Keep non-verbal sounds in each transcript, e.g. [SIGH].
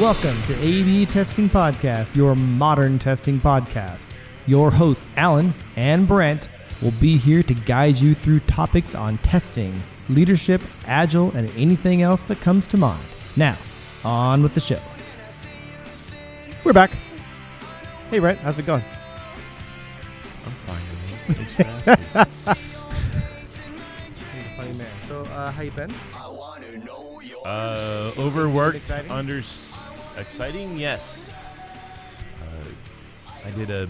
Welcome to AB Testing Podcast, your modern testing podcast. Your hosts, Alan and Brent, will be here to guide you through topics on testing, leadership, agile, and anything else that comes to mind. Now, on with the show. We're back. Hey, Brent, how's it going? I'm fine. [LAUGHS] Thanks for asking. Funny man. So, uh, how you been? uh, overworked, under exciting. Yes. Uh, I did a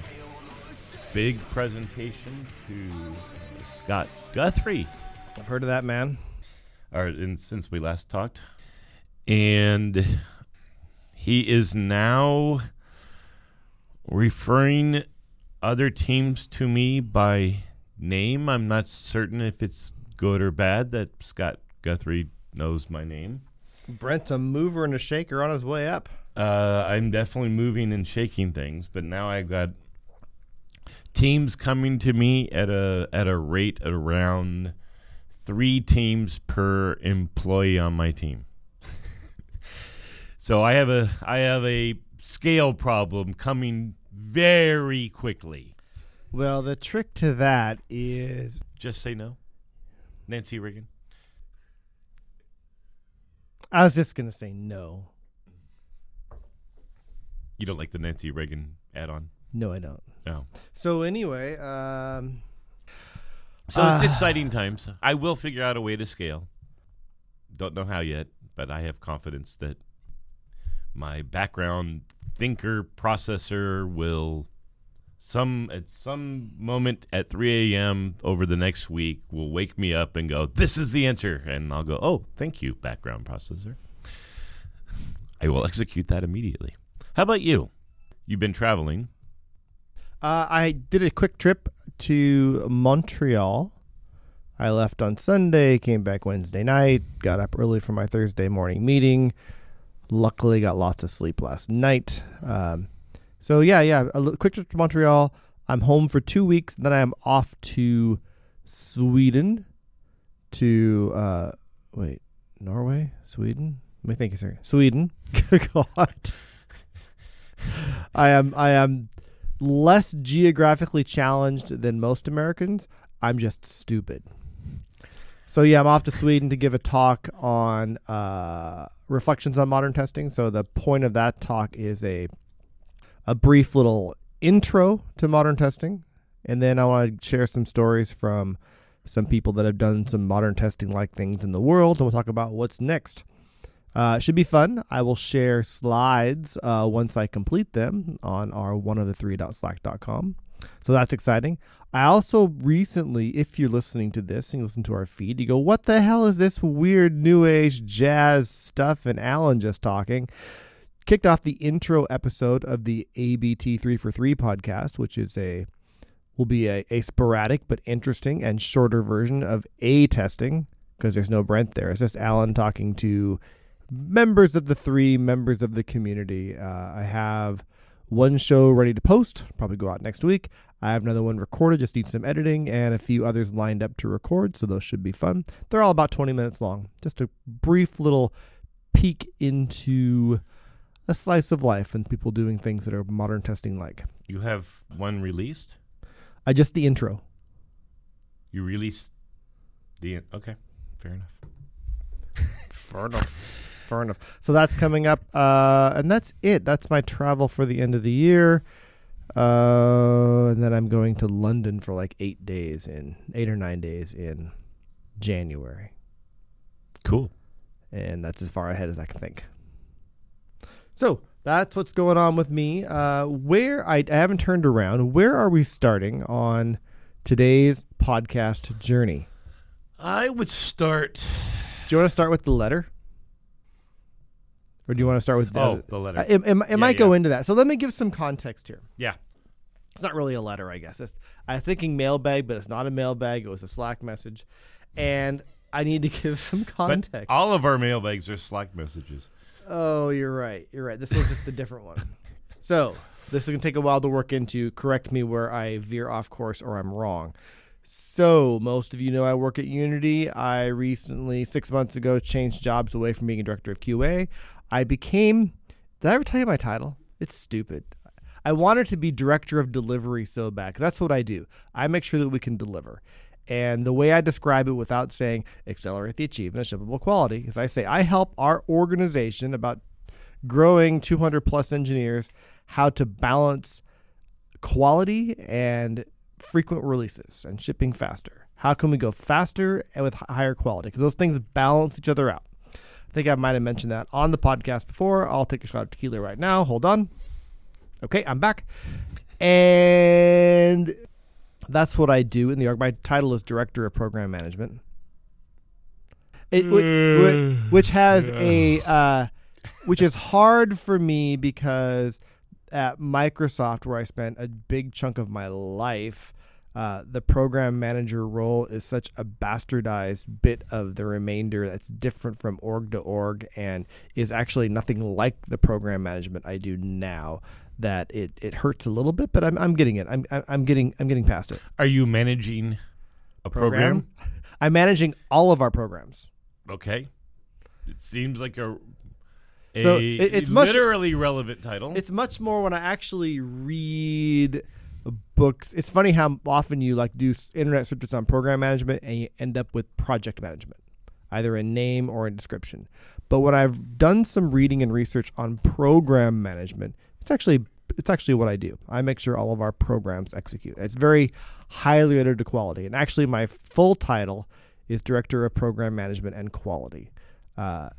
big presentation to uh, Scott Guthrie, I've heard of that man. or in, since we last talked, and he is now referring other teams to me by name. I'm not certain if it's good or bad that Scott Guthrie knows my name. Brent's a mover and a shaker on his way up. Uh, I'm definitely moving and shaking things, but now I've got teams coming to me at a at a rate around three teams per employee on my team. [LAUGHS] so I have a I have a scale problem coming very quickly. Well, the trick to that is Just say no, Nancy Reagan. I was just going to say no. You don't like the Nancy Reagan add-on? No, I don't. No. So, anyway, um, So it's Ah. exciting times. I will figure out a way to scale. Don't know how yet, but I have confidence that my background thinker processor will some at some moment at 3 a.m. over the next week will wake me up and go, "This is the answer," and I'll go, "Oh, thank you, background processor." I will execute that immediately. How about you? You've been traveling. uh, I did a quick trip to Montreal. I left on Sunday, came back Wednesday night, got up early for my Thursday morning meeting. Luckily, got lots of sleep last night. Um, so yeah, yeah, a quick trip to Montreal. I'm home for two weeks, and then I'm off to Sweden. To uh, wait, Norway, Sweden. Let me think a second. Sweden. [LAUGHS] God, I am I am less geographically challenged than most Americans. I'm just stupid. So yeah, I'm off to Sweden to give a talk on uh, reflections on modern testing. So the point of that talk is a a brief little intro to modern testing, and then I want to share some stories from some people that have done some modern testing like things in the world, and we'll talk about what's next. Uh, should be fun. I will share slides uh, once I complete them on our one of the three slack.com. So that's exciting. I also recently, if you're listening to this and you listen to our feed, you go, What the hell is this weird new age jazz stuff? And Alan just talking. Kicked off the intro episode of the ABT 3 for 3 podcast, which is a will be a, a sporadic but interesting and shorter version of A testing because there's no Brent there. It's just Alan talking to members of the three members of the community. Uh, I have one show ready to post, probably go out next week. I have another one recorded, just need some editing, and a few others lined up to record, so those should be fun. They're all about 20 minutes long. Just a brief little peek into a slice of life and people doing things that are modern testing like. You have one released. I just the intro. You released the okay, fair enough. [LAUGHS] Fair enough. Fair enough. So that's coming up, uh, and that's it. That's my travel for the end of the year. Uh, and then I'm going to London for like eight days in eight or nine days in January, Cool. and that's as far ahead as I can think. So that's what's going on with me. Uh, where I, I haven't turned around. Where are we starting on today's podcast journey? I would start. Do you want to start with the letter? Or do you want to start with the, Oh, the letter. Uh, it, it, it Yeah, might go yeah. into that. So let me give some context here. Yeah. It's not really a letter, I guess. It's, I was thinking mailbag, but it's not a mailbag. It was a Slack message. And I need to [LAUGHS] give some context. But all of our mailbags are Slack messages. Oh, you're right. You're right. This was just a different one. So this is gonna take a while to work into. Correct me where I veer off course or I'm wrong. So most of you know I work at Unity. I recently, six months ago, changed jobs away from being a director of QA. I became Did I ever tell you my title? It's stupid. I wanted to be director of delivery so bad. that's what I do. I make sure that we can deliver. And the way I describe it without saying accelerate the achievement of shippable quality is I say I help our organization about growing 200 plus engineers how to balance quality and frequent releases and shipping faster. How can we go faster and with higher quality? Because those things balance each other out. I think I might have mentioned that on the podcast before. I'll take a shot of tequila right now. Hold on. Okay, I'm back. And that's what I do in the org. My title is Director of Program Management. It, which, which, which has a uh, which is hard for me because at Microsoft, where I spent a big chunk of my life, uh, the program manager role is such a bastardized bit of the remainder that's different from org to org and is actually nothing like the program management I do now. That it, it hurts a little bit, but I'm, I'm getting it. I'm, I'm getting I'm getting past it. Are you managing a program? [LAUGHS] I'm managing all of our programs. Okay. It seems like a a So, it- it's much- literally relevant title. It's much more when I actually read books. It's funny how often you like do internet searches on program management and you end up with project management, either in name or in description. But when I've done some reading and research on program management, it's actually it's actually what I do. I make sure all of our programs execute. It's very highly rated to quality. And actually, my full title is Director of Program Management and Quality. Uh,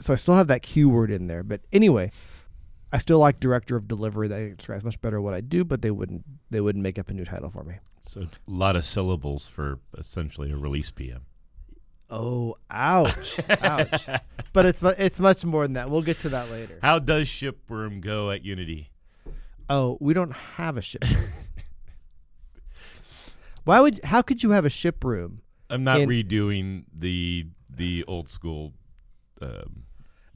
so I still have that Q word in there. But anyway, I still like director of delivery. That describes much better what I do, but they wouldn't they wouldn't make up a new title for me. so a lot of syllables for essentially a release PM. Oh, ouch, ouch! [LAUGHS] But it's it's much more than that. We'll get to that later. How does ship room go at Unity? Oh, we don't have a ship. Why would? How could you have a ship room? I'm not In- redoing the the old school um,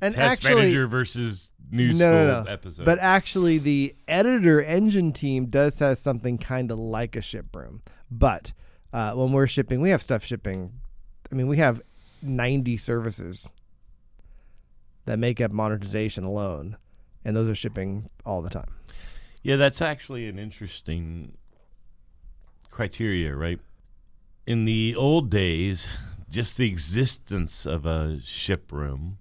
And test actually, manager versus new No, school no, no. episode. But actually, the editor engine team does have something kind of like a ship room. But uh, when we're shipping, we have stuff shipping. I mean, we have 90 services that make up monetization alone, and those are shipping all the time. Yeah, that's actually an interesting criteria, right? In the old days, just the existence of a ship room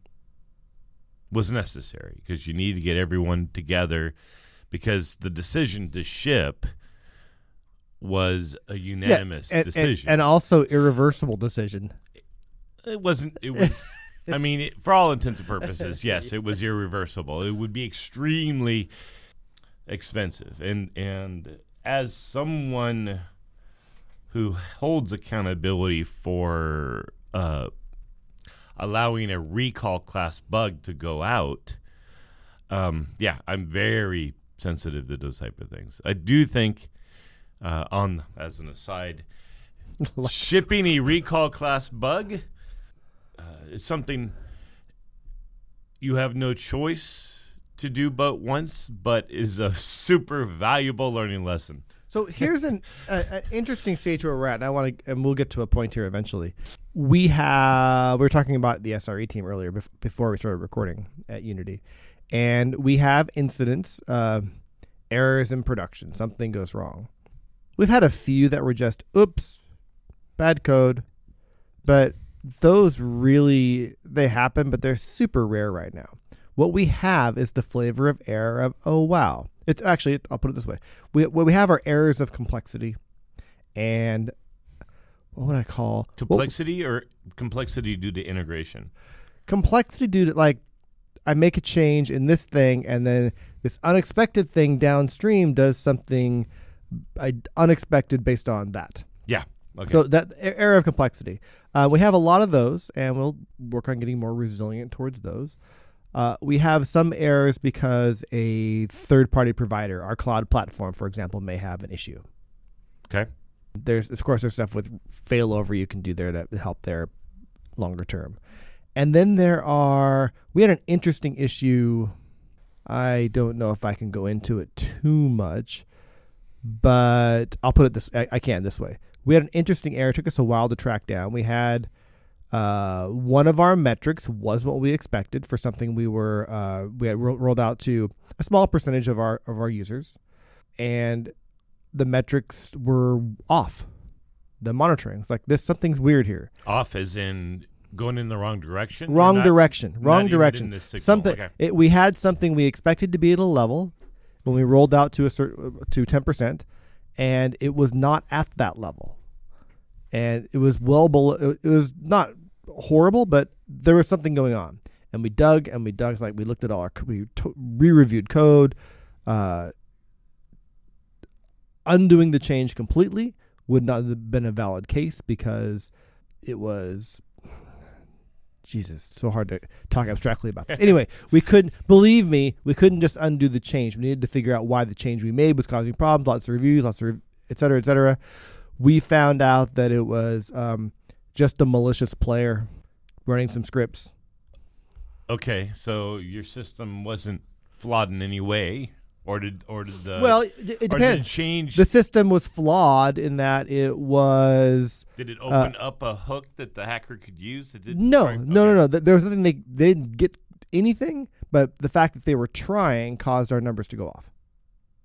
was necessary because you need to get everyone together because the decision to ship was a unanimous and, and, decision. and also irreversible decision. it wasn't it was I mean, it, for all intents and purposes, yes, it was irreversible. It would be extremely expensive, and and as someone who holds accountability for uh, allowing a recall class bug to go out, um, yeah, I'm very sensitive to those type of things. I do think, uh, on as an aside, [LAUGHS] shipping a recall class bug uh, is something you have no choice to do but once, but is a [LAUGHS] super valuable learning lesson. So here's an uh, an interesting stage where we're at, and I want to, and we'll get to a point here eventually. We have we were talking about the SRE team earlier bef- before we started recording at Unity, and we have incidents, uh, errors in production. Something goes wrong. We've had a few that were just oops, bad code, but those really they happen, but they're super rare right now. What we have is the flavor of error of oh wow. It's actually I'll put it this way: we what we have are errors of complexity, and what would I call Complexity or complexity due to integration? complexity due to like I make a change in this thing, and then this unexpected thing downstream does something I, unexpected based on that. Yeah. Okay. So that area of complexity, uh, we have a lot of those, and we'll work on getting more resilient towards those. Uh, we have some errors because a third-party provider, our cloud platform, for example, may have an issue. okay. There's, of course, there's stuff with failover you can do there to help there longer term. And then there are, we had an interesting issue. I don't know if I can go into it too much, but I'll put it this, I, I can this way. We had an interesting error. It took us a while to track down. We had Uh, one of our metrics was what we expected for something we were uh, we had ro- rolled out to a small percentage of our of our users, and the metrics were off. The monitoring it's like this something's weird here. Off as in going in the wrong direction. Wrong not- direction. Wrong direction. Something Okay. it, we had something we expected to be at a level when we rolled out to a certain to ten percent, and it was not at that level, and it was well below. It, was not horrible, but there was something going on, and we dug and we dug. Like we looked at all our we to, re-reviewed code. Uh, undoing the change completely would not have been a valid case because it was Jesus, so hard to talk abstractly about this. Anyway, [LAUGHS] we couldn't believe me, we couldn't just undo the change. We needed to figure out why the change we made was causing problems, lots of reviews, lots of et cetera, et cetera. We found out that it was um, just a malicious player running some scripts. Okay, so your system wasn't flawed in any way, or did or did the well, it, did it depends. change? The system was flawed in that it was did it open up a hook that the hacker could use? That didn't no, no, no, okay. no. Th- There was nothing they they didn't get anything, but the fact that they were trying caused our numbers to go off.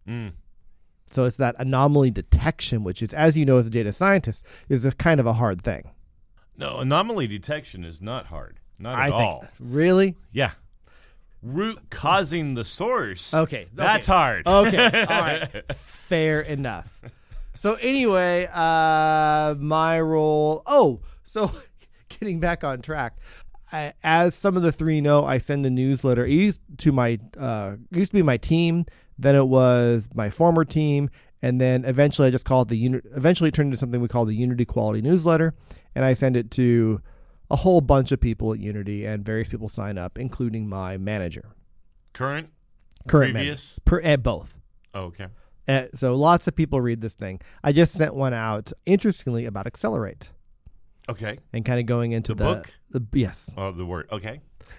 Mm. So it's that anomaly detection, which is, as you know, as a data scientist, is a kind of a hard thing. No, anomaly detection is not hard. Not I at think. all. Really? Yeah. Root causing the source. Okay, That's okay. hard. Okay. All [LAUGHS] right. Fair enough. So anyway, uh, my role. Oh, so [LAUGHS] getting back on track. I, as some of the three know, I send a newsletter. It used to my uh, it used to be my team. Then it was my former team, and then eventually I just call it the unit. Eventually, it turned into something we call the Unity Quality Newsletter, and I send it to a whole bunch of people at Unity, and various people sign up, including my manager, Current? current Previous? manager, per, at both. Oh, okay. Uh, so lots of people read this thing. I just sent one out, interestingly, about Accelerate Okay. and kind of going into The the, book? The, yes, Oh, the word. Okay. [LAUGHS]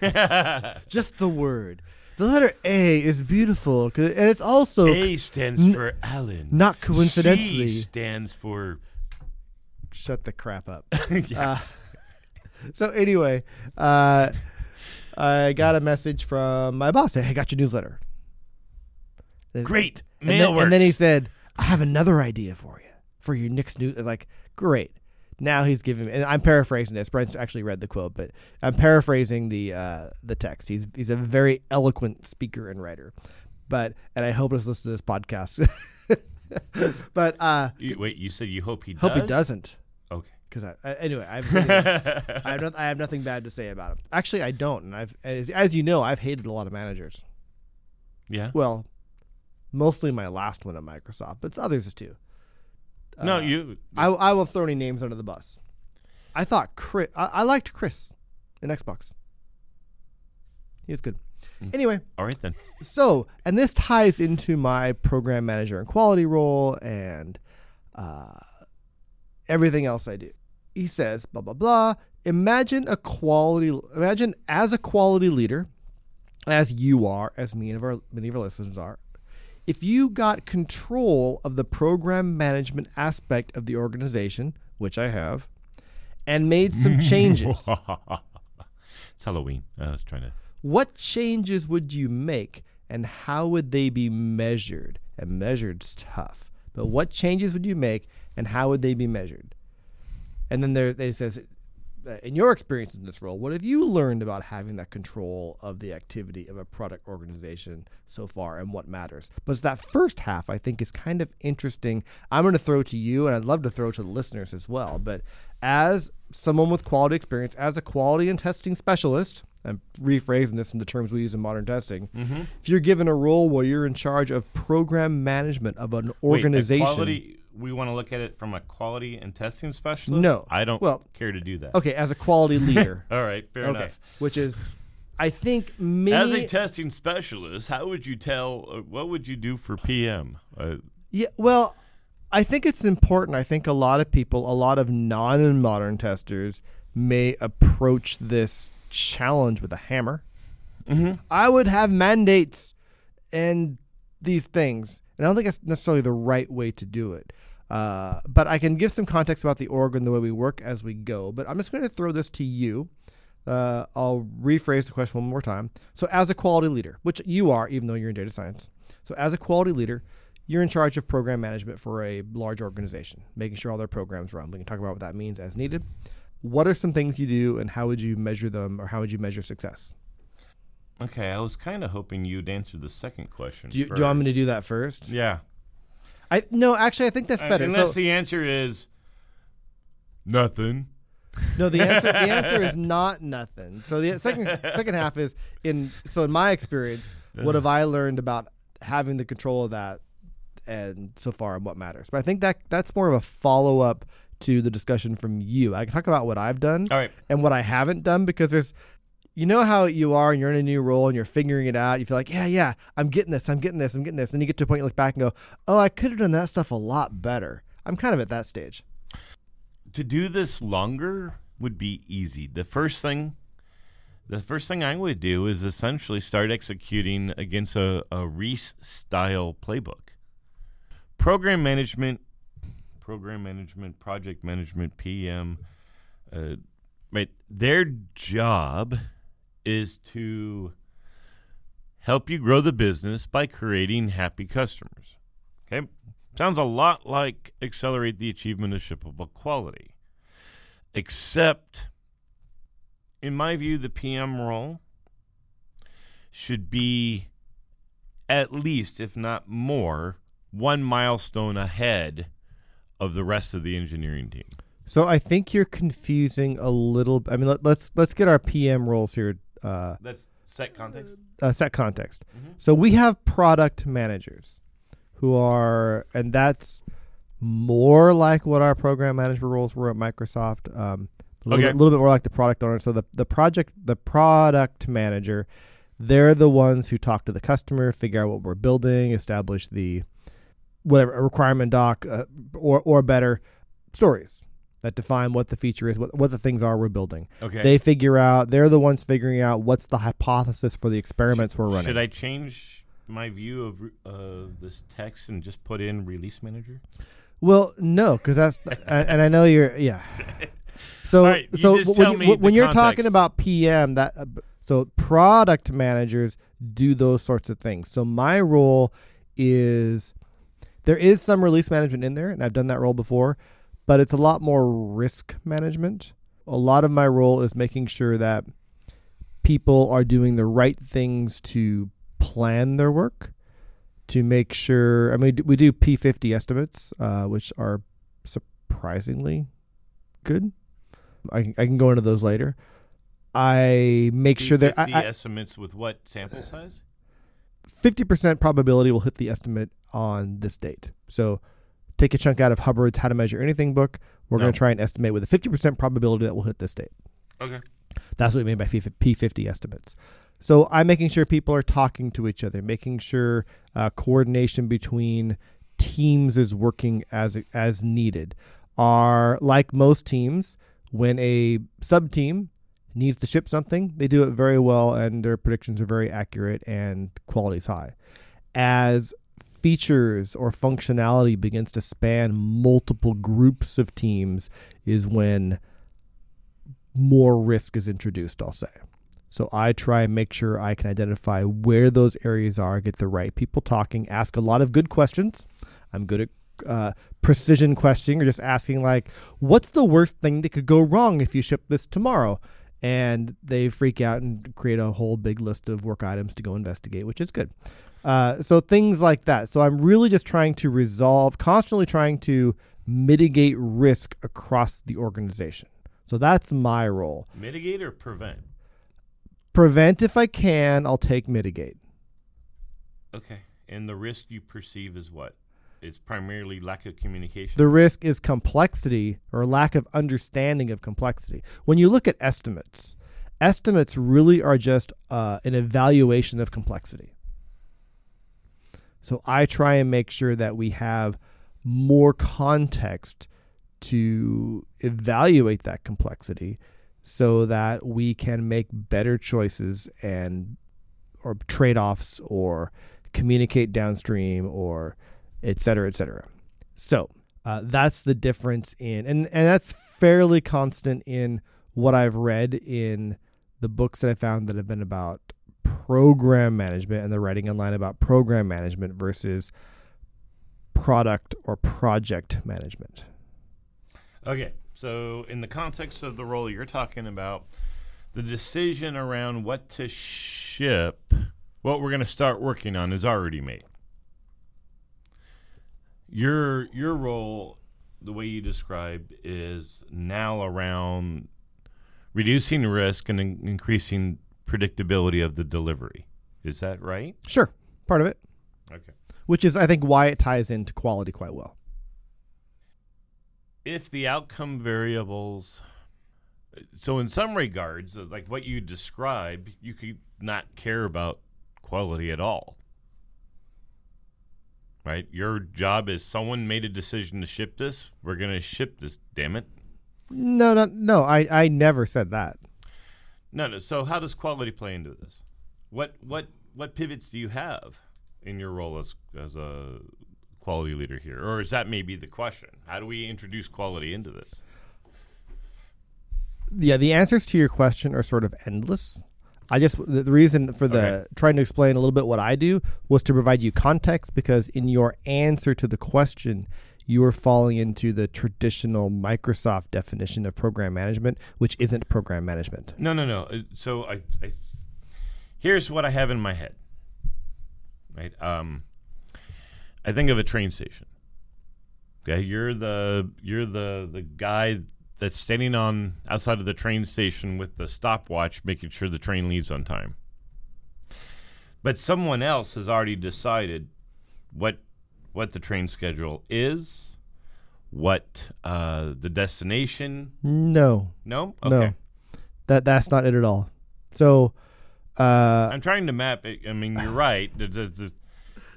just the word. The letter A is beautiful, and it's also A stands N- for Alan. not coincidentally. C stands for. shut the crap up. [LAUGHS] yeah. Uh, so anyway, uh, I got a message from my boss. Hey, I got your newsletter. Great. And Mail then, and then he said, "I have another idea for you for your next new." Like, great. Now he's giving. Me, and I'm paraphrasing this. Brent's actually read the quote, but I'm paraphrasing the uh, the text. He's he's a very eloquent speaker and writer. But and I hope he's listening to this podcast. [LAUGHS] but uh, You- wait, you said you hope he does? hope he doesn't. Because I, I anyway, I've I have, [LAUGHS] not, I have nothing bad to say about him. Actually, I don't. And I've as, as you know, I've hated a lot of managers. yeah. Well, mostly my last one at Microsoft, but it's others too. no, Uh, you. I, I will throw any names under the bus. I thought Chris. I, I liked Chris in Xbox. He was good. Anyway, All right then. so and this ties into my program manager and quality role and uh, everything else I do. He says, blah blah blah. Imagine a quality. Imagine as a quality leader, as you are, as many of our many of our listeners are. If you got control of the program management aspect of the organization, which I have, and made some [LAUGHS] changes, it's Halloween. I was trying to. what changes would you make and how would they be measured? And measured's tough. But what changes would you make and how would they be measured? And then there it says uh, in your experience in this role, what have you learned about having that control of the activity of a product organization so far and what matters? But it's that first half I think is kind of interesting. I'm going to throw to you and I'd love to throw to the listeners as well. But as someone with quality experience, as a quality and testing specialist, I'm rephrasing this in the terms we use in modern testing. If you're given a role where you're in charge of program management of an Wait, organization, quality, we want to look at it from a quality and testing specialist? No. I don't Well, care to do that. okay, as a quality [LAUGHS] leader, All right. Fair okay, enough. which is, I think many. As a testing specialist, how would you tell? Uh, what would you do for PM? Uh, Yeah, well, I think it's important. I think a lot of people, a lot of non modern testers, may approach this challenge with a hammer. I would have mandates and these things. And I don't think that's necessarily the right way to do it. Uh, but I can give some context about the org and the way we work as we go. But I'm just going to throw this to you. Uh, I'll rephrase the question one more time. So, as a quality leader, which you are, even though you're in data science, so as a quality leader, you're in charge of program management for a large organization, making sure all their programs run. We can talk about what that means as needed. What are some things you do, and how would you measure them, or how would you measure success? Okay, I was kind of hoping you'd answer the second question. Do you, do you want me to do that first? Yeah. I no, actually, I think that's Uh, better. unless So- the answer is nothing. No, the [LAUGHS] answer the answer is not nothing. So the second second half is in so in my experience, what have I learned about having the control of that and so far and what matters. But I think that that's more of a follow up to the discussion from you. I can talk about what I've done All right. and what I haven't done because there's you know how you are and you're in a new role and you're figuring it out. You feel like, yeah, yeah, I'm getting this, I'm getting this, I'm getting this. And you get to a point you look back and go, oh, I could have done that stuff a lot better. I'm kind of at that stage. To do this longer would be easy. The first thing the first thing I would do is essentially start executing against a, a Ries style playbook. Program management, program management, project management, PM, uh, right? Their job is to help you grow the business by creating happy customers. Okay, sounds a lot like accelerate the achievement of shippable quality, except in my view, the PM role should be at least, if not more, one milestone ahead of the rest of the engineering team. So I think you're confusing a little. I mean, let, let's let's get our PM roles here. Uh, That's set context. uh, set context. Mhm. So we have product managers who are, and that's more like what our program management roles were at Microsoft. Um, a little, Okay. bit, little bit more like the product owner. So the the project, the product manager, they're the ones who talk to the customer, figure out what we're building, establish the whatever a requirement doc, uh, or or better stories that define what the feature is, what what the things are we're building. Okay. They figure out. They're the ones figuring out what's the hypothesis for the experiments we're running. Should I change my view of uh, this text and just put in release manager? Well, no, because that's and, and I know you're yeah. [LAUGHS] So right, you so when, you, when you're talking about PM, that uh, so product managers do those sorts of things. So my role is there is some release management in there, and I've done that role before, but it's a lot more risk management. A lot of my role is making sure that people are doing the right things to plan their work, to make sure. I mean, we do P50 estimates, uh, which are surprisingly good. I can, I can go into those later. I make sure that I, 50 I, estimates with what sample size? 50% probability will hit the estimate on this date. So take a chunk out of Hubbard's How to Measure Anything book. We're No. going to try and estimate with a 50% probability that we'll hit this date. Okay. That's what we mean by P50 estimates. So I'm making sure people are talking to each other, making sure uh, coordination between teams is working as as needed. Are like most teams, when a sub team needs to ship something, they do it very well, and their predictions are very accurate and quality is high. As features or functionality begins to span multiple groups of teams, is when more risk is introduced, I'll say. So I try and make sure I can identify where those areas are, get the right people talking, ask a lot of good questions. I'm good at uh, precision questioning or just asking, like, what's the worst thing that could go wrong if you ship this tomorrow? And they freak out and create a whole big list of work items to go investigate, which is good. Uh, so things like that. So I'm really just trying to resolve, constantly trying to mitigate risk across the organization. So that's my role. Mitigate or prevent? Prevent if I can, I'll take mitigate. Okay. And the risk you perceive is what? It's primarily lack of communication. The risk is complexity or lack of understanding of complexity. When you look at estimates, estimates really are just uh, an evaluation of complexity. So I try and make sure that we have more context to evaluate that complexity so that we can make better choices and or trade-offs or communicate downstream or et cetera, et cetera. So Uh, that's the difference in, and and that's fairly constant in what I've read in the books that I found that have been about program management and the writing online about program management versus product or project management. Okay, so in the context of the role you're talking about, the decision around what to ship, what we're going to start working on, is already made. Your your role, the way you describe, is now around reducing risk and in- increasing predictability of the delivery. Is that right? Sure, part of it, Okay. which is I think why it ties into quality quite well. if the outcome variables so in some regards like what you describe you could not care about quality at all right your job is someone made a decision to ship this we're going to ship this damn it No, no, no. I I never said that. No no so how does quality play into this what what what pivots do you have in your role as as a quality leader here or is that maybe the question how do we introduce quality into this yeah, the answers to your question are sort of endless. I just the, the reason for the Okay. trying to explain a little bit what I do was to provide you context because in your answer to the question you are falling into the traditional Microsoft definition of program management, which isn't program management. No, no, no. Uh, So I, I here's what I have in my head. Right. Um, I think of a train station. Okay, you're the you're the the guy that's standing on outside of the train station with the stopwatch, making sure the train leaves on time. But someone else has already decided what what the train schedule is, what uh, the destination. No, No, no, that that's not it at all. So, uh, I'm trying to map it. I mean, you're right. There's, a,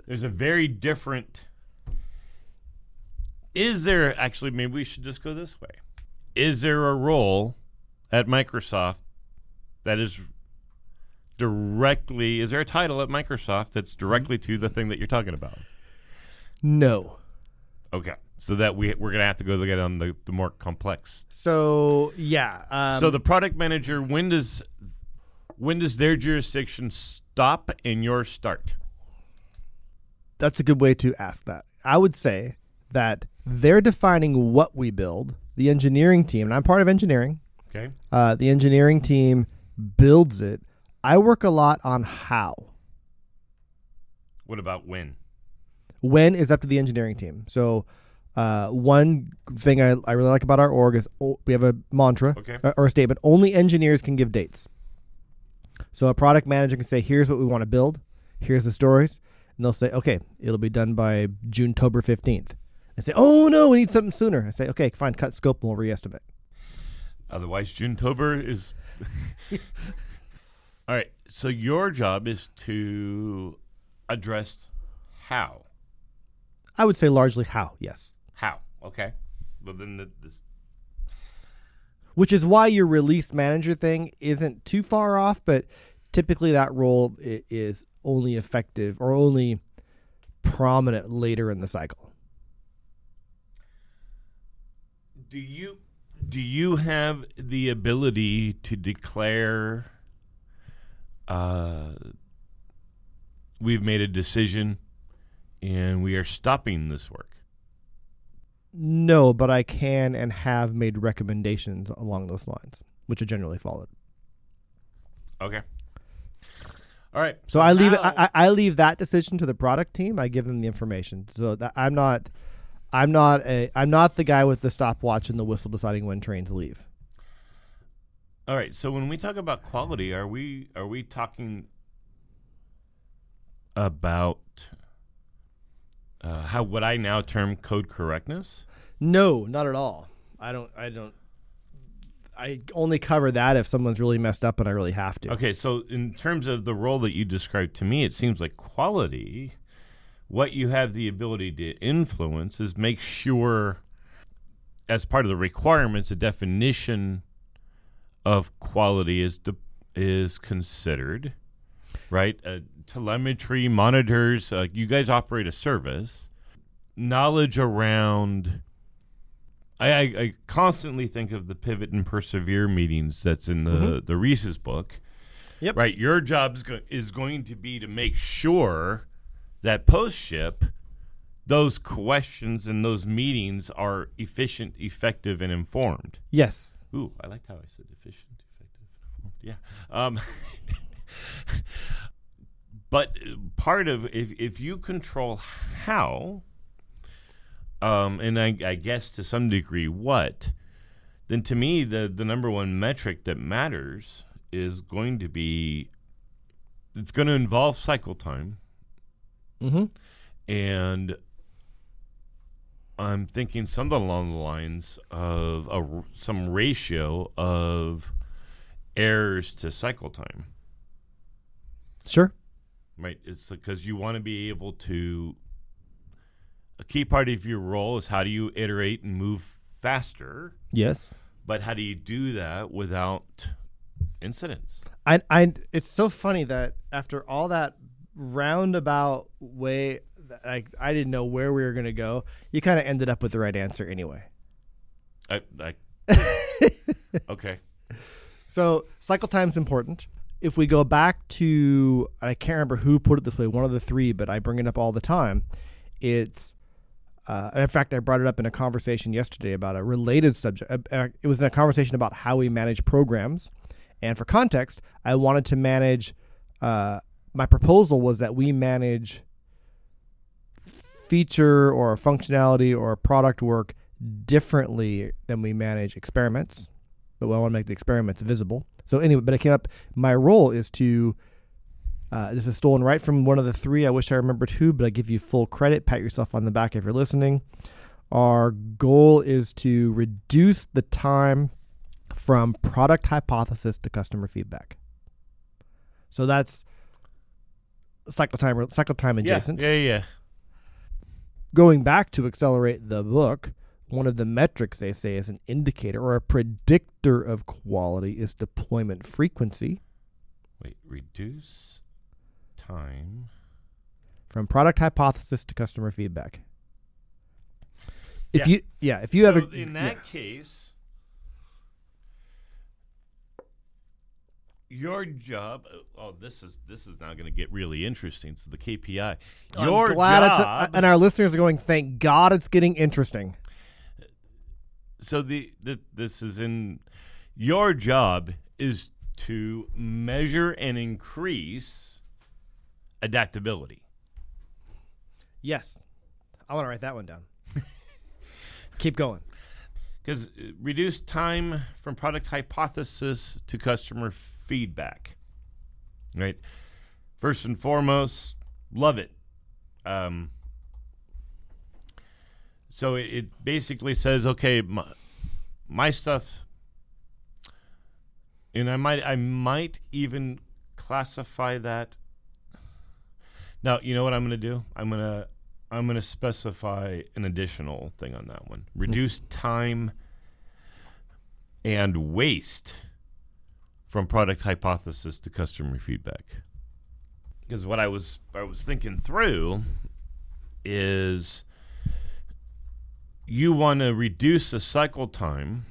there's a very different. Is there actually? Maybe we should just go this way. Is there a role at Microsoft that is directly? Is there a title at Microsoft that's directly to the thing that you're talking about? No. Okay, so that we we're gonna have to go look at on the, the more complex. So yeah. Um, so the product manager, when does when does their jurisdiction stop and yours start? that's a good way to ask that. I would say that they're defining what we build. The engineering team, and I'm part of engineering. Okay. Uh, the engineering team builds it. I work a lot on how. What about when? When is up to the engineering team. So, uh, one thing I, I really like about our org is oh, we have a mantra Okay. uh, or a statement only engineers can give dates. So, a product manager can say, here's what we want to build, here's the stories. And they'll say, okay, it'll be done by June, October 15th. And say, oh no, we need something sooner. I say, okay, fine, cut scope and we'll re-estimate. Otherwise, Junetober is. [LAUGHS] All right. So your job is to address how. I would say largely how, yes. How? Okay. Well, then the, this. Which is why your release manager thing isn't too far off, but typically that role is only effective or only prominent later in the cycle. Do you do you have the ability to declare? Uh, we've made a decision, and we are stopping this work. No, but I can and have made recommendations along those lines, which are generally followed. Okay. All right. So I leave it. now- I, I I leave that decision to the product team. I give them the information. So that I'm not, I'm not a, I'm not the guy with the stopwatch and the whistle deciding when trains leave. All right. So when we talk about quality, are we are we talking about uh, how what I now term code correctness? No, not at all. I don't. I don't. I only cover that if someone's really messed up and I really have to. Okay. So in terms of the role that you described to me, it seems like quality. What you have the ability to influence is make sure, as part of the requirements, the definition of quality is de- is considered, right? Uh, telemetry monitors. Uh, you guys operate a service. Knowledge around I, I, I constantly think of the pivot and persevere meetings that's in the the Ries's book. Yep. Right. Your job is, go- is going to be to make sure that post ship, those questions and those meetings are efficient, effective, and informed. Yes. Ooh, I liked how I said efficient, effective, informed. Yeah. Um, [LAUGHS] but uh, part of if if you control how, um, and I, I guess to some degree what, then to me the the number one metric that matters is going to be it's going to involve cycle time Mm-hmm. and I'm thinking something along the lines of a some ratio of errors to cycle time. Sure. Right? It's because you want to be able to. A key part of your role is how do you iterate and move faster, Yes. but how do you do that without incidents? I, I, it's so funny that after all that roundabout way, like I didn't know where we were gonna go. You kind of ended up with the right answer anyway. I, I, [LAUGHS] okay. So cycle time's important. If we go back to, I can't remember who put it this way, one of the three, but I bring it up all the time. It's, uh, in fact, I brought it up in a conversation yesterday about a related subject. Uh, uh, it was in a conversation about how we manage programs. And for context, I wanted to manage, uh, my proposal was that we manage feature or functionality or product work differently than we manage experiments but I want to make the experiments visible. So anyway, but it came up. My role is to. Uh, this is stolen right from one of the three. I wish I remembered who, but I give you full credit. Pat yourself on the back if you're listening. Our goal is to reduce the time from product hypothesis to customer feedback. So that's cycle time. Cycle time adjacent Yeah, yeah, yeah. going back to accelerate the book, one of the metrics they say is an indicator or a predictor of quality is deployment frequency Wait, reduce time. from product hypothesis to customer feedback. If Yeah. you yeah, if you have a in that case, your job. Oh, oh, this is this is now going to get really interesting. So the KPI, I'm your glad it's a- job. and our listeners are going, thank God it's getting interesting. So the, the this is in your job is to measure and increase adaptability. Yes. I want to write that one down. [LAUGHS] Keep going. Because reduce time from product hypothesis to customer feedback. Right? First and foremost, love it. Um, so it, it basically says, okay, my, my stuff, and I might, I might even classify that. Now, you know what I'm going to do? I'm going to, I'm to specify an additional thing on that one. Mm-hmm. Reduce time and waste from product hypothesis to customer feedback. Because what I was I was thinking through is you want to reduce the cycle time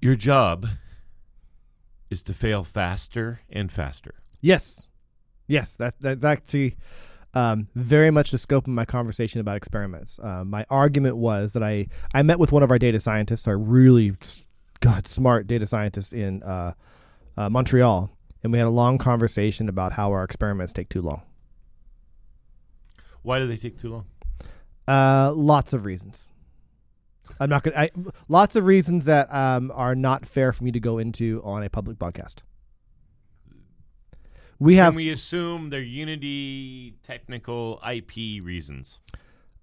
your job is to fail faster and faster. Yes. Yes, that, that's actually um, very much the scope of my conversation about experiments. Uh, my argument was that I, I met with one of our data scientists, our really, God, smart data scientist in uh, uh, Montreal, and we had a long conversation about how our experiments take too long. Why do they take too long? Uh, lots of reasons. I'm not gonna. I, lots of reasons that um, are not fair for me to go into on a public podcast. We have Can we assume they're Unity technical IP reasons?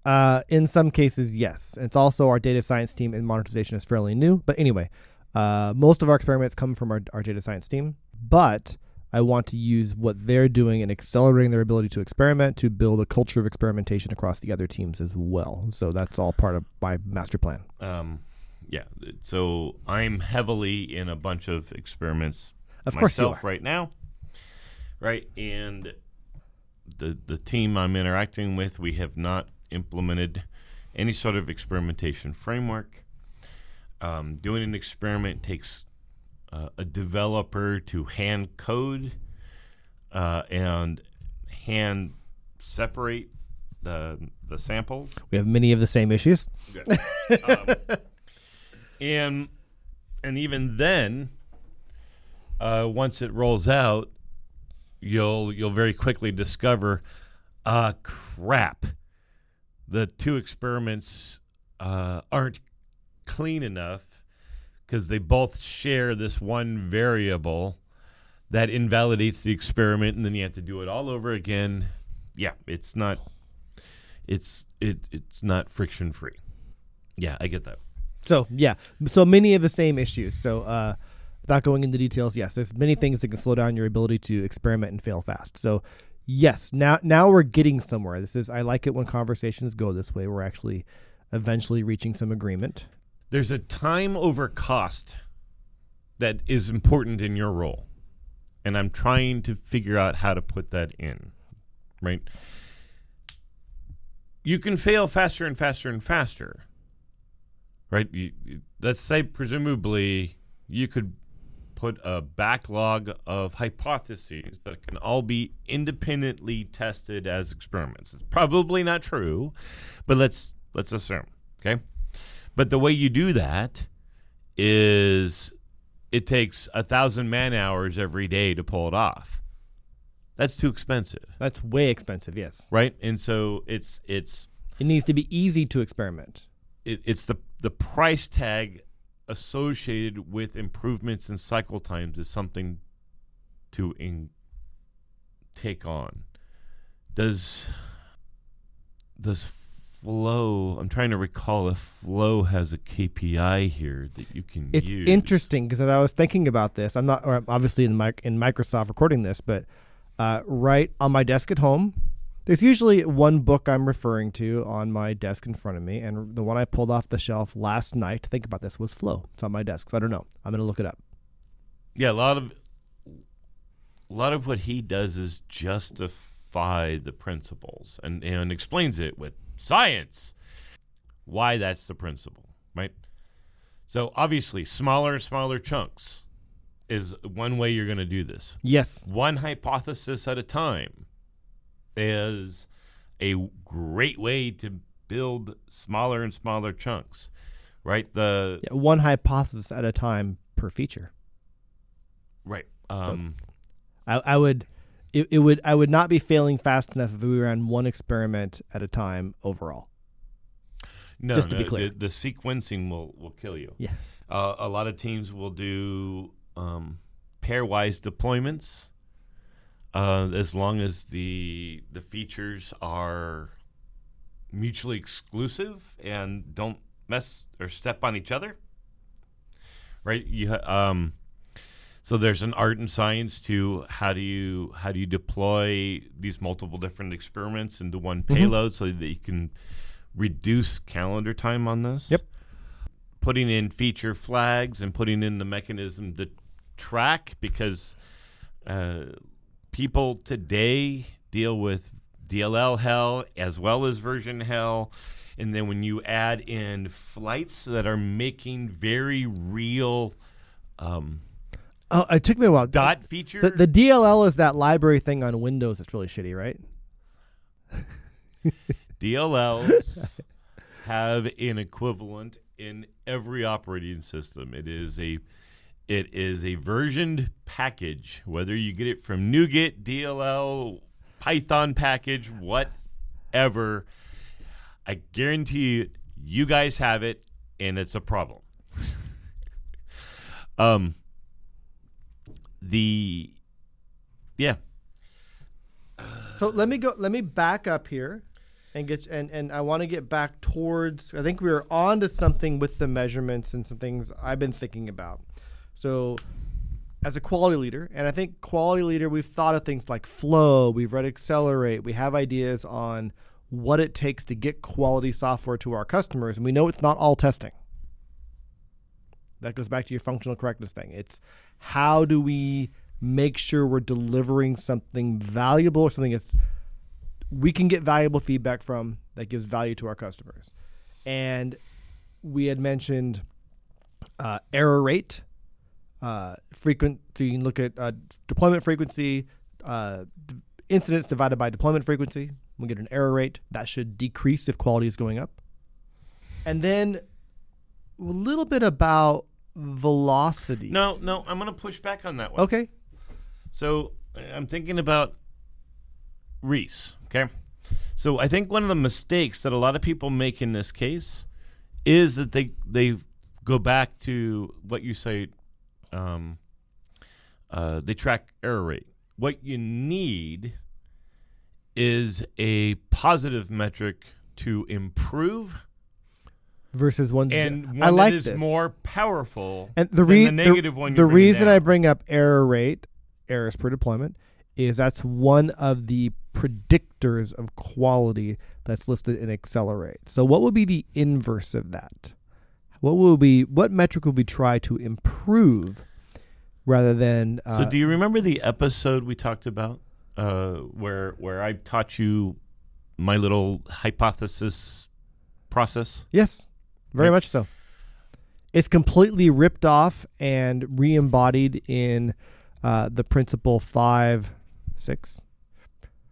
Uh, in some cases, yes. It's also our data science team and monetization is fairly new. But anyway, uh, most of our experiments come from our, our data science team. But I want to use what they're doing and accelerating their ability to experiment to build a culture of experimentation across the other teams as well. So that's all part of my master plan. Um, yeah. So I'm heavily in a bunch of experiments Of course myself right now. Right. And the the team I'm interacting with, we have not implemented any sort of experimentation framework. Um, doing an experiment takes uh, a developer to hand code uh, and hand separate the the samples. We have many of the same issues. um, [LAUGHS] and and even then, uh, once it rolls out, you'll you'll very quickly discover, uh, crap, the two experiments uh, aren't clean enough because they both share this one variable that invalidates the experiment, and then you have to do it all over again. Yeah, it's not. It's it it's not friction free. Yeah, I get that. So yeah, so many of the same issues. So uh, without going into details, yes, there's many things that can slow down your ability to experiment and fail fast. So yes, now now we're getting somewhere. This is I like it when conversations go this way. We're actually eventually reaching some agreement. There's a time over cost that is important in your role. And I'm trying to figure out how to put that in. Right? You can fail faster and faster and faster. Right? You, let's say presumably you could put a backlog of hypotheses that can all be independently tested as experiments. It's probably not true, but let's let's assume, okay? But the way you do that is it takes a thousand man hours every day to pull it off. That's too expensive. That's way expensive, yes. Right? And so it's it's it needs to be easy to experiment. It, it's the the price tag associated with improvements in cycle times is something to in, take on. Does does Flow? I'm trying to recall if Flow has a KPI here that you can. It's use. interesting because I was thinking about this. I'm not, or I'm obviously in mic in Microsoft recording this, but uh, right on my desk at home, there's usually one book I'm referring to on my desk in front of me, and the one I pulled off the shelf last night. Think about this was Flow. It's on my desk. So I don't know. I'm gonna look it up. Yeah, a lot of a lot of what he does is justify the principles and and explains it with science why that's the principle, right? So obviously, smaller and smaller chunks is one way you're going to do this. Yes. One hypothesis at a time is a great way to build smaller and smaller chunks, right? The yeah, one hypothesis at a time per feature. Right. Um, so I, I would it, it would I would not be failing fast enough if we ran one experiment at a time overall. No, just to no, be clear, the, the, sequencing will will kill you. Yeah, uh, a lot of teams will do um, pairwise deployments uh, as long as the the features are mutually exclusive and don't mess or step on each other. Right? You um, so there's an art and science to how do you how do you deploy these multiple different experiments into one mm-hmm. payload so that you can reduce calendar time on this. Yep. Putting in feature flags and putting in the mechanism to track because uh, people today deal with DLL hell as well as version hell. And then when you add in flights that are making very real um, Oh, it took me a while. Dot feature. The, the DLL is that library thing on Windows that's really shitty, right? [LAUGHS] DLLs have an equivalent in every operating system. It is a it is a versioned package, whether you get it from NuGet, DLL, Python package, whatever. I guarantee you, you guys have it, and it's a problem. [LAUGHS] um, the yeah. So let me go. Let me back up here, and get and and I want to get back towards. I think we are on to something with the measurements and some things I've been thinking about. So, as a quality leader, and I think quality leader, we've thought of things like flow. We've read accelerate. We have ideas on what it takes to get quality software to our customers, and we know it's not all testing. That goes back to your functional correctness thing. It's how do we make sure we're delivering something valuable or something that's we can get valuable feedback from that gives value to our customers. And we had mentioned uh, error rate, uh. So you can look at uh, deployment frequency, uh, d- incidents divided by deployment frequency. We get an error rate that should decrease if quality is going up. And then a little bit about velocity. No, no, I'm going to push back on that one. Okay. So I'm thinking about Ries. Okay. So I think one of the mistakes that a lot of people make in this case is that they they go back to what you say. Um, uh, they track error rate. What you need is a positive metric to improve, Versus one. and one I like that is this. more powerful And the, than re- the negative one. The you're bringing reason I bring up error rate, errors per deployment, is that's one of the predictors of quality that's listed in Accelerate. So, what would be the inverse of that? What will be what metric will we try to improve rather than? Uh, So, do you remember the episode we talked about uh, where where I taught you my little hypothesis process? yes, very Yep. much so. It's completely ripped off and re-embodied in uh, the principle five, six,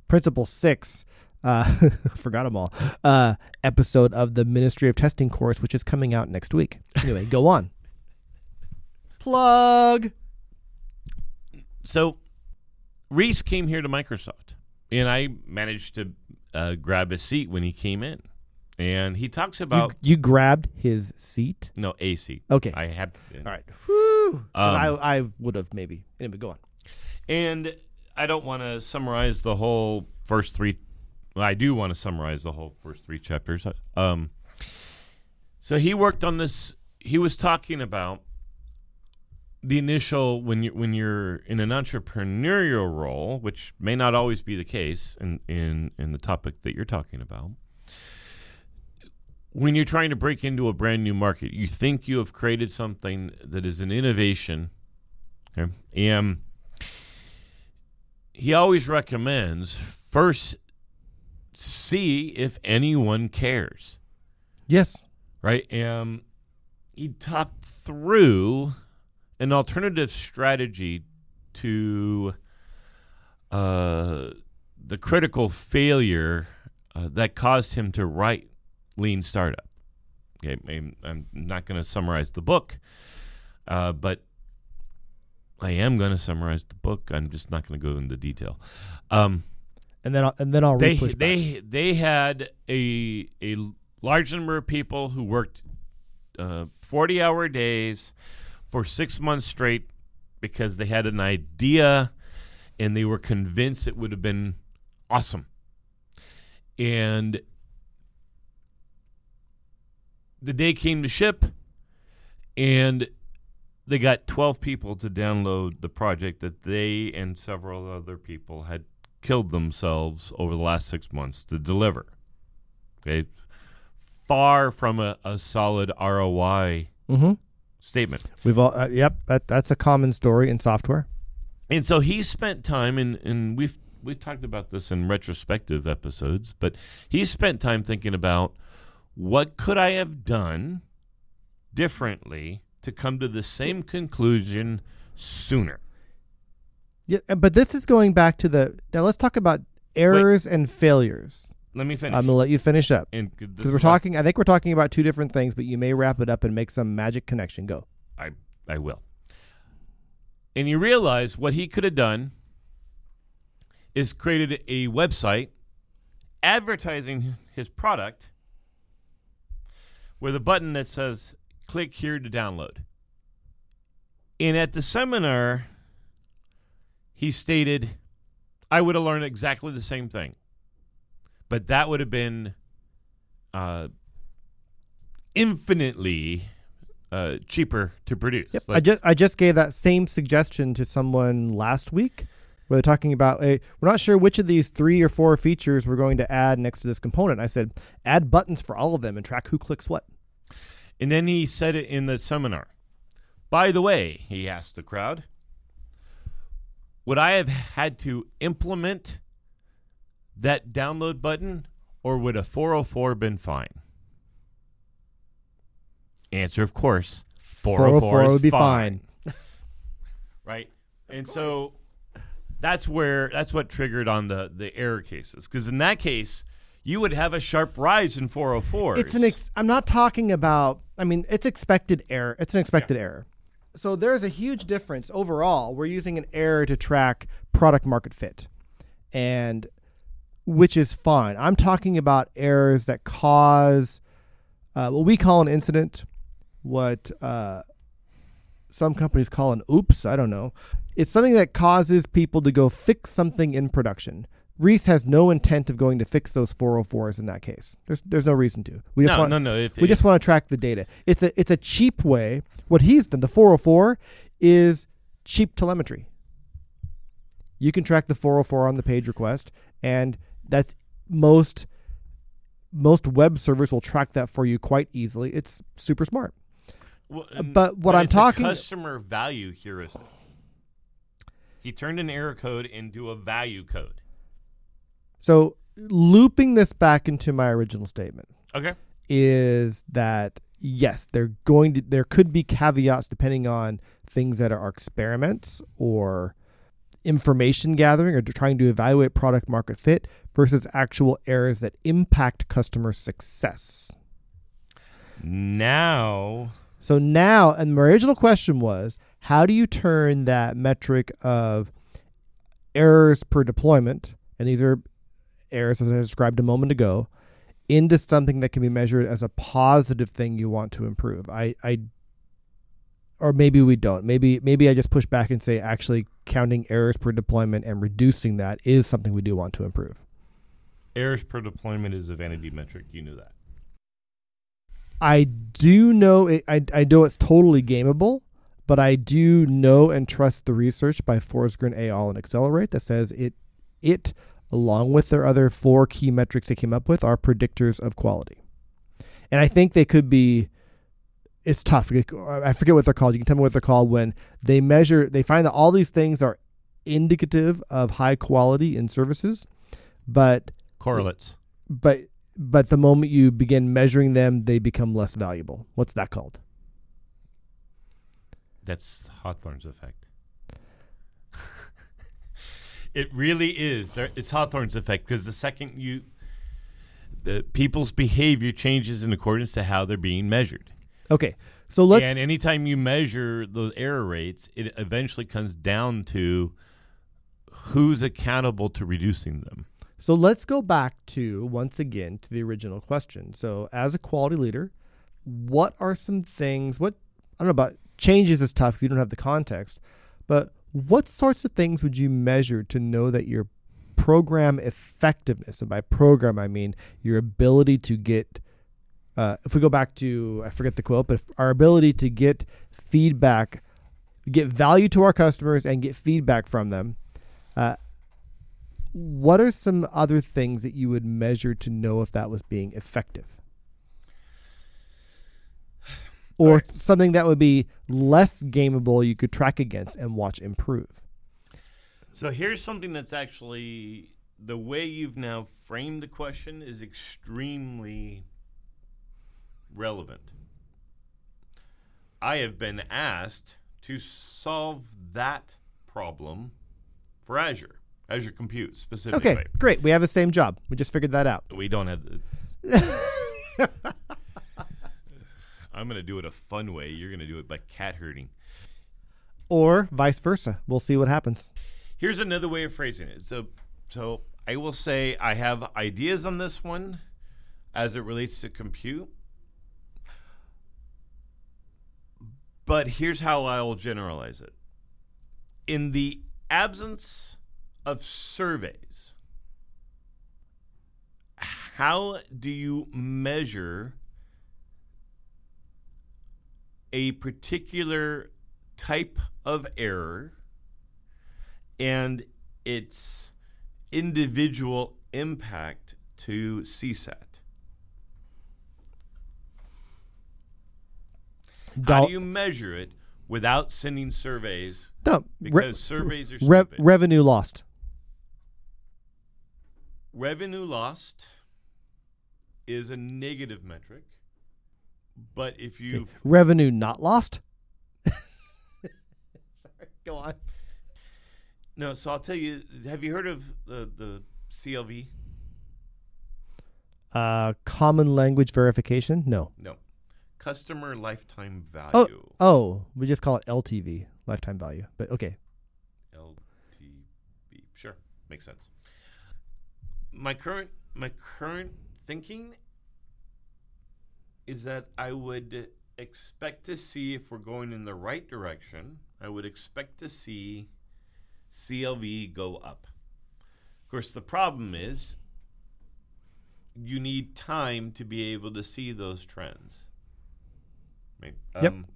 principle six. Uh, [LAUGHS] forgot them all. Uh, episode of the Ministry of Testing course, which is coming out next week. Anyway, go on. [LAUGHS] Plug. So, Ries came here to Microsoft, and I managed to uh, grab a seat when he came in, and he talks about you grabbed his seat. no a seat. Okay. I had All right. Whew. Um, I, I would have maybe. Anyway, go on. And I don't want to summarize the whole first three. Well, I do want to summarize the whole first three chapters. Um, so he worked on this. He was talking about the initial when you when you're in an entrepreneurial role, which may not always be the case in in in the topic that you're talking about. When you're trying to break into a brand new market, you think you have created something that is an innovation. Okay, and he always recommends first see if anyone cares, Yes. right? And he talked through an alternative strategy to uh, the critical failure uh, that caused him to write Lean Startup. Okay, I'm, not going to summarize the book, uh, but I am going to summarize the book. I'm just not going to go into detail. Um, And then I'll, and then I'll they they they had a a large number of people who worked uh, forty hour days for six months straight because they had an idea and they were convinced it would have been awesome. And the day came to ship, and they got 12 people to download the project that they and several other people had killed themselves over the last six months to deliver. Okay. Far from a, a solid ROI mm-hmm. statement. We've all. Uh, yep. That that's a common story in software. And so he spent time and and we've we've talked about this in retrospective episodes, but he spent time thinking about what could I have done differently to come to the same conclusion sooner. Yeah. uh, But this is going back to the. Now let's talk about errors and failures. Let me finish. I'm gonna let you finish up because we're talking. I think we're talking about two different things, but you may wrap it up and make some magic connection. Go. I I will. And you realize what he could have done is created a website advertising his product with a button that says click here to download. And at the seminar he stated I would have learned exactly the same thing. But that would have been uh, infinitely uh, cheaper to produce. Yep. I Like, just I just gave that same suggestion to someone last week. Where they're talking about a, we're not sure which of these three or four features we're going to add next to this component. I said add buttons for all of them and track who clicks what. and then he said it in the seminar. By the way, he asked the crowd, would I have had to implement that download button, or would a 404 been fine? Answer, of course, 404, 404 is oh would be fine. fine. [LAUGHS] right? And so that's where that's what triggered on the the error cases because in that case you would have a sharp rise in 404. It's an. Ex- I'm not talking about. I mean, it's expected error. It's an expected error. So there's a huge difference overall. We're using an error to track product market fit, and which is fine. I'm talking about errors that cause uh, what we call an incident, what uh, some companies call an oops. I don't know. It's something that causes people to go fix something in production. Ries has no intent of going to fix those 404s in that case. There's there's no reason to. We just no, want no, no. If, we just want to track the data. It's a it's a cheap way. What he's done, the 404 is cheap telemetry. You can track the 404 on the page request and that's most most web servers will track that for you quite easily. It's super smart. Well, but what I'm it's a talking- customer value heuristic. He turned an error code into a value code. So looping this back into my original statement Okay. is that yes, they're going to there could be caveats depending on things that are experiments or information gathering or trying to evaluate product market fit versus actual errors that impact customer success. Now, So now, and my original question was, how do you turn that metric of errors per deployment, and these are errors as I described a moment ago, into something that can be measured as a positive thing you want to improve? I, I, or maybe we don't. Maybe, maybe I just push back and say actually counting errors per deployment and reducing that is something we do want to improve. errors per deployment is a vanity metric. You knew that. I do know it, I, I know it's totally gameable, but I do know and trust the research by Forsgren, Ayal, and Accelerate that says it it along with their other four key metrics they came up with are predictors of quality. And I think they could be it's tough. I forget what they're called. You can tell me what they're called when they measure they find that all these things are indicative of high quality in services, but Correlates. but but the moment you begin measuring them, they become less valuable. What's that called? That's Hawthorne's effect. it really is. There- It's Hawthorne's effect because the second you, the people's behavior changes in accordance to how they're being measured. Okay, so let's and anytime you measure the error rates, it eventually comes down to who's accountable to reducing them. so let's go back to once again to the original question. So as a quality leader, what are some things? What I don't know about changes is tough because you don't have the context, but what sorts of things would you measure to know that your program effectiveness, and by program I mean your ability to get uh, if we go back to I forget the quote, but our ability to get feedback, get value to our customers, and get feedback from them. Uh, what are some other things that you would measure to know if that was being effective? Or Alright. something that would be less gameable you could track against and watch improve. So here's something that's actually the way you've now framed the question is extremely relevant. I have been asked to solve that problem for Azure, Azure Compute specifically. Okay, great. We have the same job. We just figured that out. We don't have the. [LAUGHS] I'm going to do it a fun way. You're going to do it by cat herding. Or vice versa. We'll see what happens. Here's another way of phrasing it. So, so I will say I have ideas on this one as it relates to compute. But here's how I will generalize it. In the absence of surveys, how do you measure a particular type of error and its individual impact to CSAT? How do you measure it without sending surveys? no, re- Because surveys are stupid. revenue lost. revenue lost is a negative metric. But if you Okay. Revenue not lost. [LAUGHS] Sorry, go on. no, so I'll tell you. Have you heard of the the CLV? Uh, common language verification. No. No, customer lifetime Oh, value. oh, we just call it LTV, lifetime value. But okay. LTV. Sure, makes sense. My current my current thinking is that I would expect to see if we're going in the right direction. I would expect to see CLV go up. Of course, the problem is you need time to be able to see those trends. Right? Yep. Um,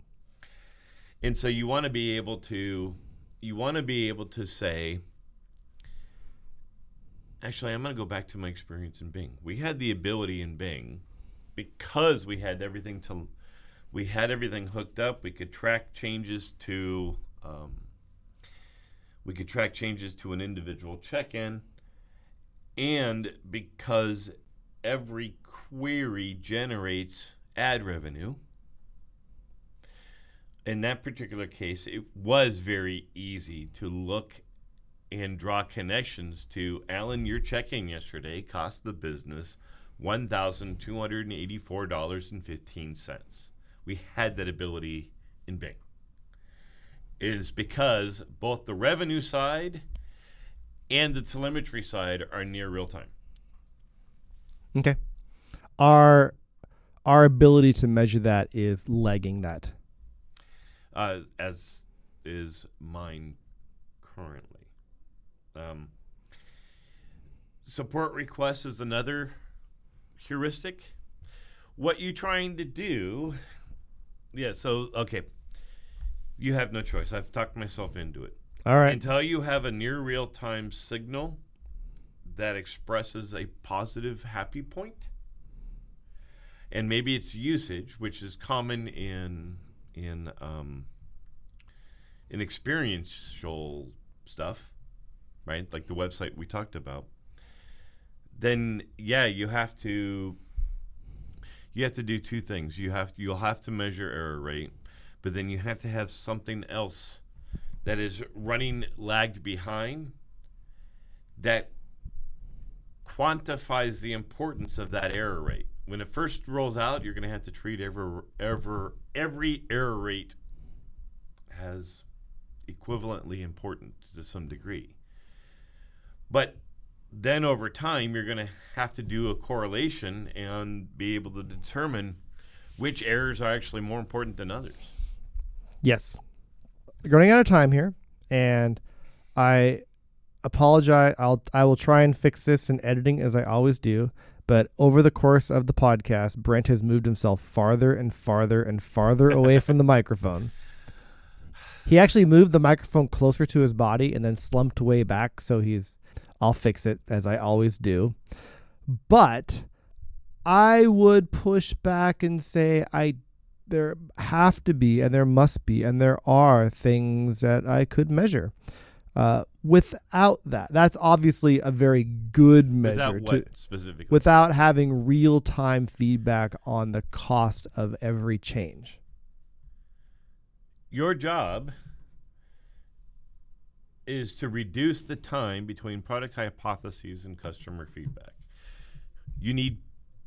and so you want to be able to you want to be able to say actually i'm going to go back to my experience in bing we had the ability in bing because we had everything to we had everything hooked up we could track changes to um, we could track changes to an individual check-in. And because every query generates ad revenue in that particular case, it was very easy to look and draw connections to Alan, your checking yesterday cost the business $1,284.15. We had that ability in Bing. It is because both the revenue side and the telemetry side are near real time. Okay. Our our ability to measure that is lagging that. uh, as is mine currently. Um, support requests is another heuristic. What you're trying to do? Yeah. So okay, you have no choice. I've talked myself into it. All right. Until you have a near real time signal that expresses a positive happy point, and maybe it's usage, which is common in in um, in experiential stuff, right? Like the website we talked about. Then yeah, you have to you have to do two things. You have you'll have to measure error rate, but then you have to have something else that is running lagged behind that quantifies the importance of that error rate. When it first rolls out, you're going to have to treat every, ever, every error rate as equivalently important to some degree. But then over time, you're going to have to do a correlation and be able to determine which errors are actually more important than others. Yes. We're running out of time here, and I apologize. I'll I will try and fix this in editing as I always do. But over the course of the podcast, Brent has moved himself farther and farther and farther away from the [LAUGHS] microphone. He actually moved the microphone closer to his body and then slumped way back. So he's, I'll fix it as I always do. But I would push back and say I there have to be and there must be and there are things that I could measure. Uh, without that, that's obviously a very good measure Without to specifically? without having real time feedback on the cost of every change. Your job is to reduce the time between product hypotheses and customer feedback. You need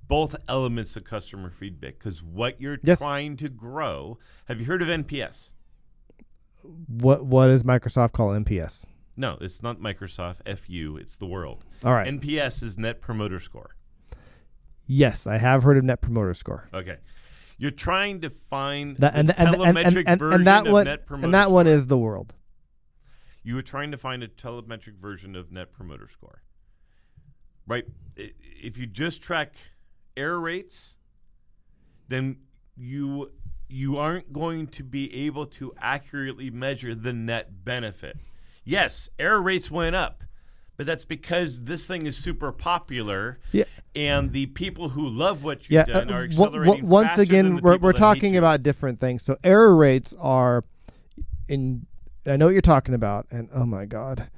both elements of customer feedback because what you're Yes. trying to grow. Have you heard of NPS? What what does Microsoft call NPS? No, it's not Microsoft. FU. It's the world. All right. NPS is Net Promoter Score. yes, I have heard of Net Promoter Score. Okay. You're trying to find That and the and, and, and, telemetric and, version and that of one Net Promoter and that one is the world. You were trying to find a telemetric version of net promoter score right if you just track error rates then you you aren't going to be able to accurately measure the net benefit yes error rates went up but that's because this thing is super popular Yeah. and the people who love what you've Yeah. done uh, are w- w- accelerating once again, we're we're talking about different things. So error rates are in. I know what you're talking about, and oh my god,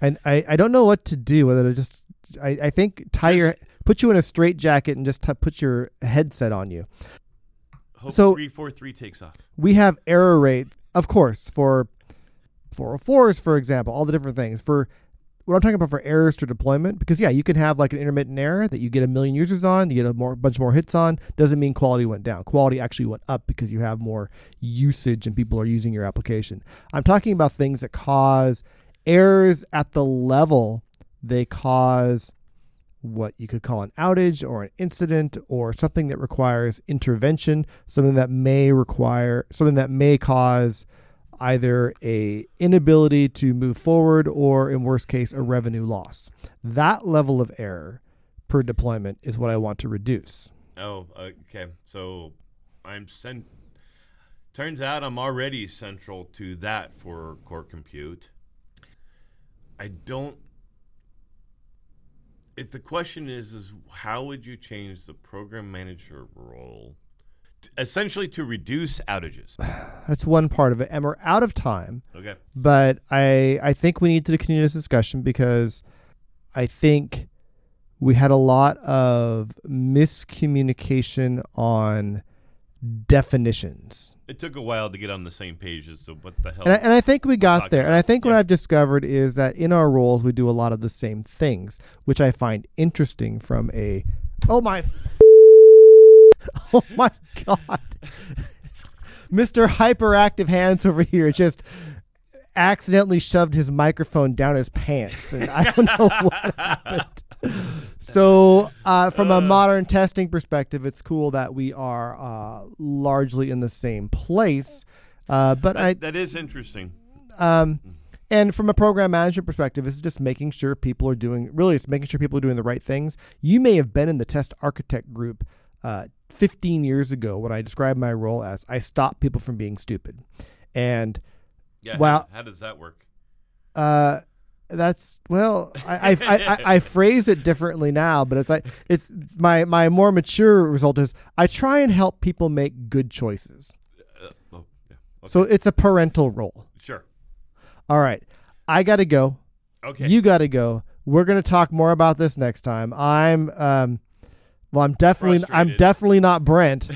and I I don't know what to do whether to just I, I think tie your put you in a straight jacket and just t- put your headset on you. Hope So- 343 takes off. We have error rate, of course, for 404s, for example, all the different things. For what I'm talking about for errors to deployment, because yeah, you can have like an intermittent error that you get a million users on, you get a more bunch more hits on. Doesn't mean quality went down. Quality actually went up because you have more usage and people are using your application. I'm talking about things that cause errors at the level they cause what you could call an outage or an incident or something that requires intervention, something that may require something that may cause either a inability to move forward or in worst case a revenue loss. That level of error per deployment is what I want to reduce. Oh, okay. So I'm sent. Turns out I'm already central to that for core compute. I don't. If the question is, is how would you change the program manager role, essentially to reduce outages? [SIGHS] That's one part of it. And we're out of time. Okay. but I I think we need to continue this discussion because I think we had a lot of miscommunication on definitions. It took a while to get on the same page as to what the hell. And I, and I think we got there. And I about. think what I've discovered is that in our roles we do a lot of the same things, which I find interesting from a oh my [LAUGHS] oh my god. Mr. Hyperactive Hands over here just accidentally shoved his microphone down his pants and I don't know [LAUGHS] what happened. So, uh, from a modern testing perspective, it's cool that we are uh, largely in the same place. Uh, but I, that, that is interesting. um, and from a program management perspective, it's just making sure people are doing really it's making sure people are doing the right things. You may have been in the test architect group uh, 15 years ago when I described my role as I stop people from being stupid, and Yeah. Well- how, how does that work? uh, that's well, I I, I, I I [LAUGHS] phrase it differently now, but it's like it's my my more mature result is I try and help people make good choices. Uh, oh, yeah. Okay. So it's a parental role. sure. All right, I got to go. Okay. You got to go. We're going to talk more about this next time. I'm um well I'm definitely I'm definitely not Brent.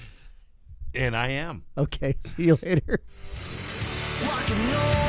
[LAUGHS] and I am. Okay, [LAUGHS] see you later. Walking on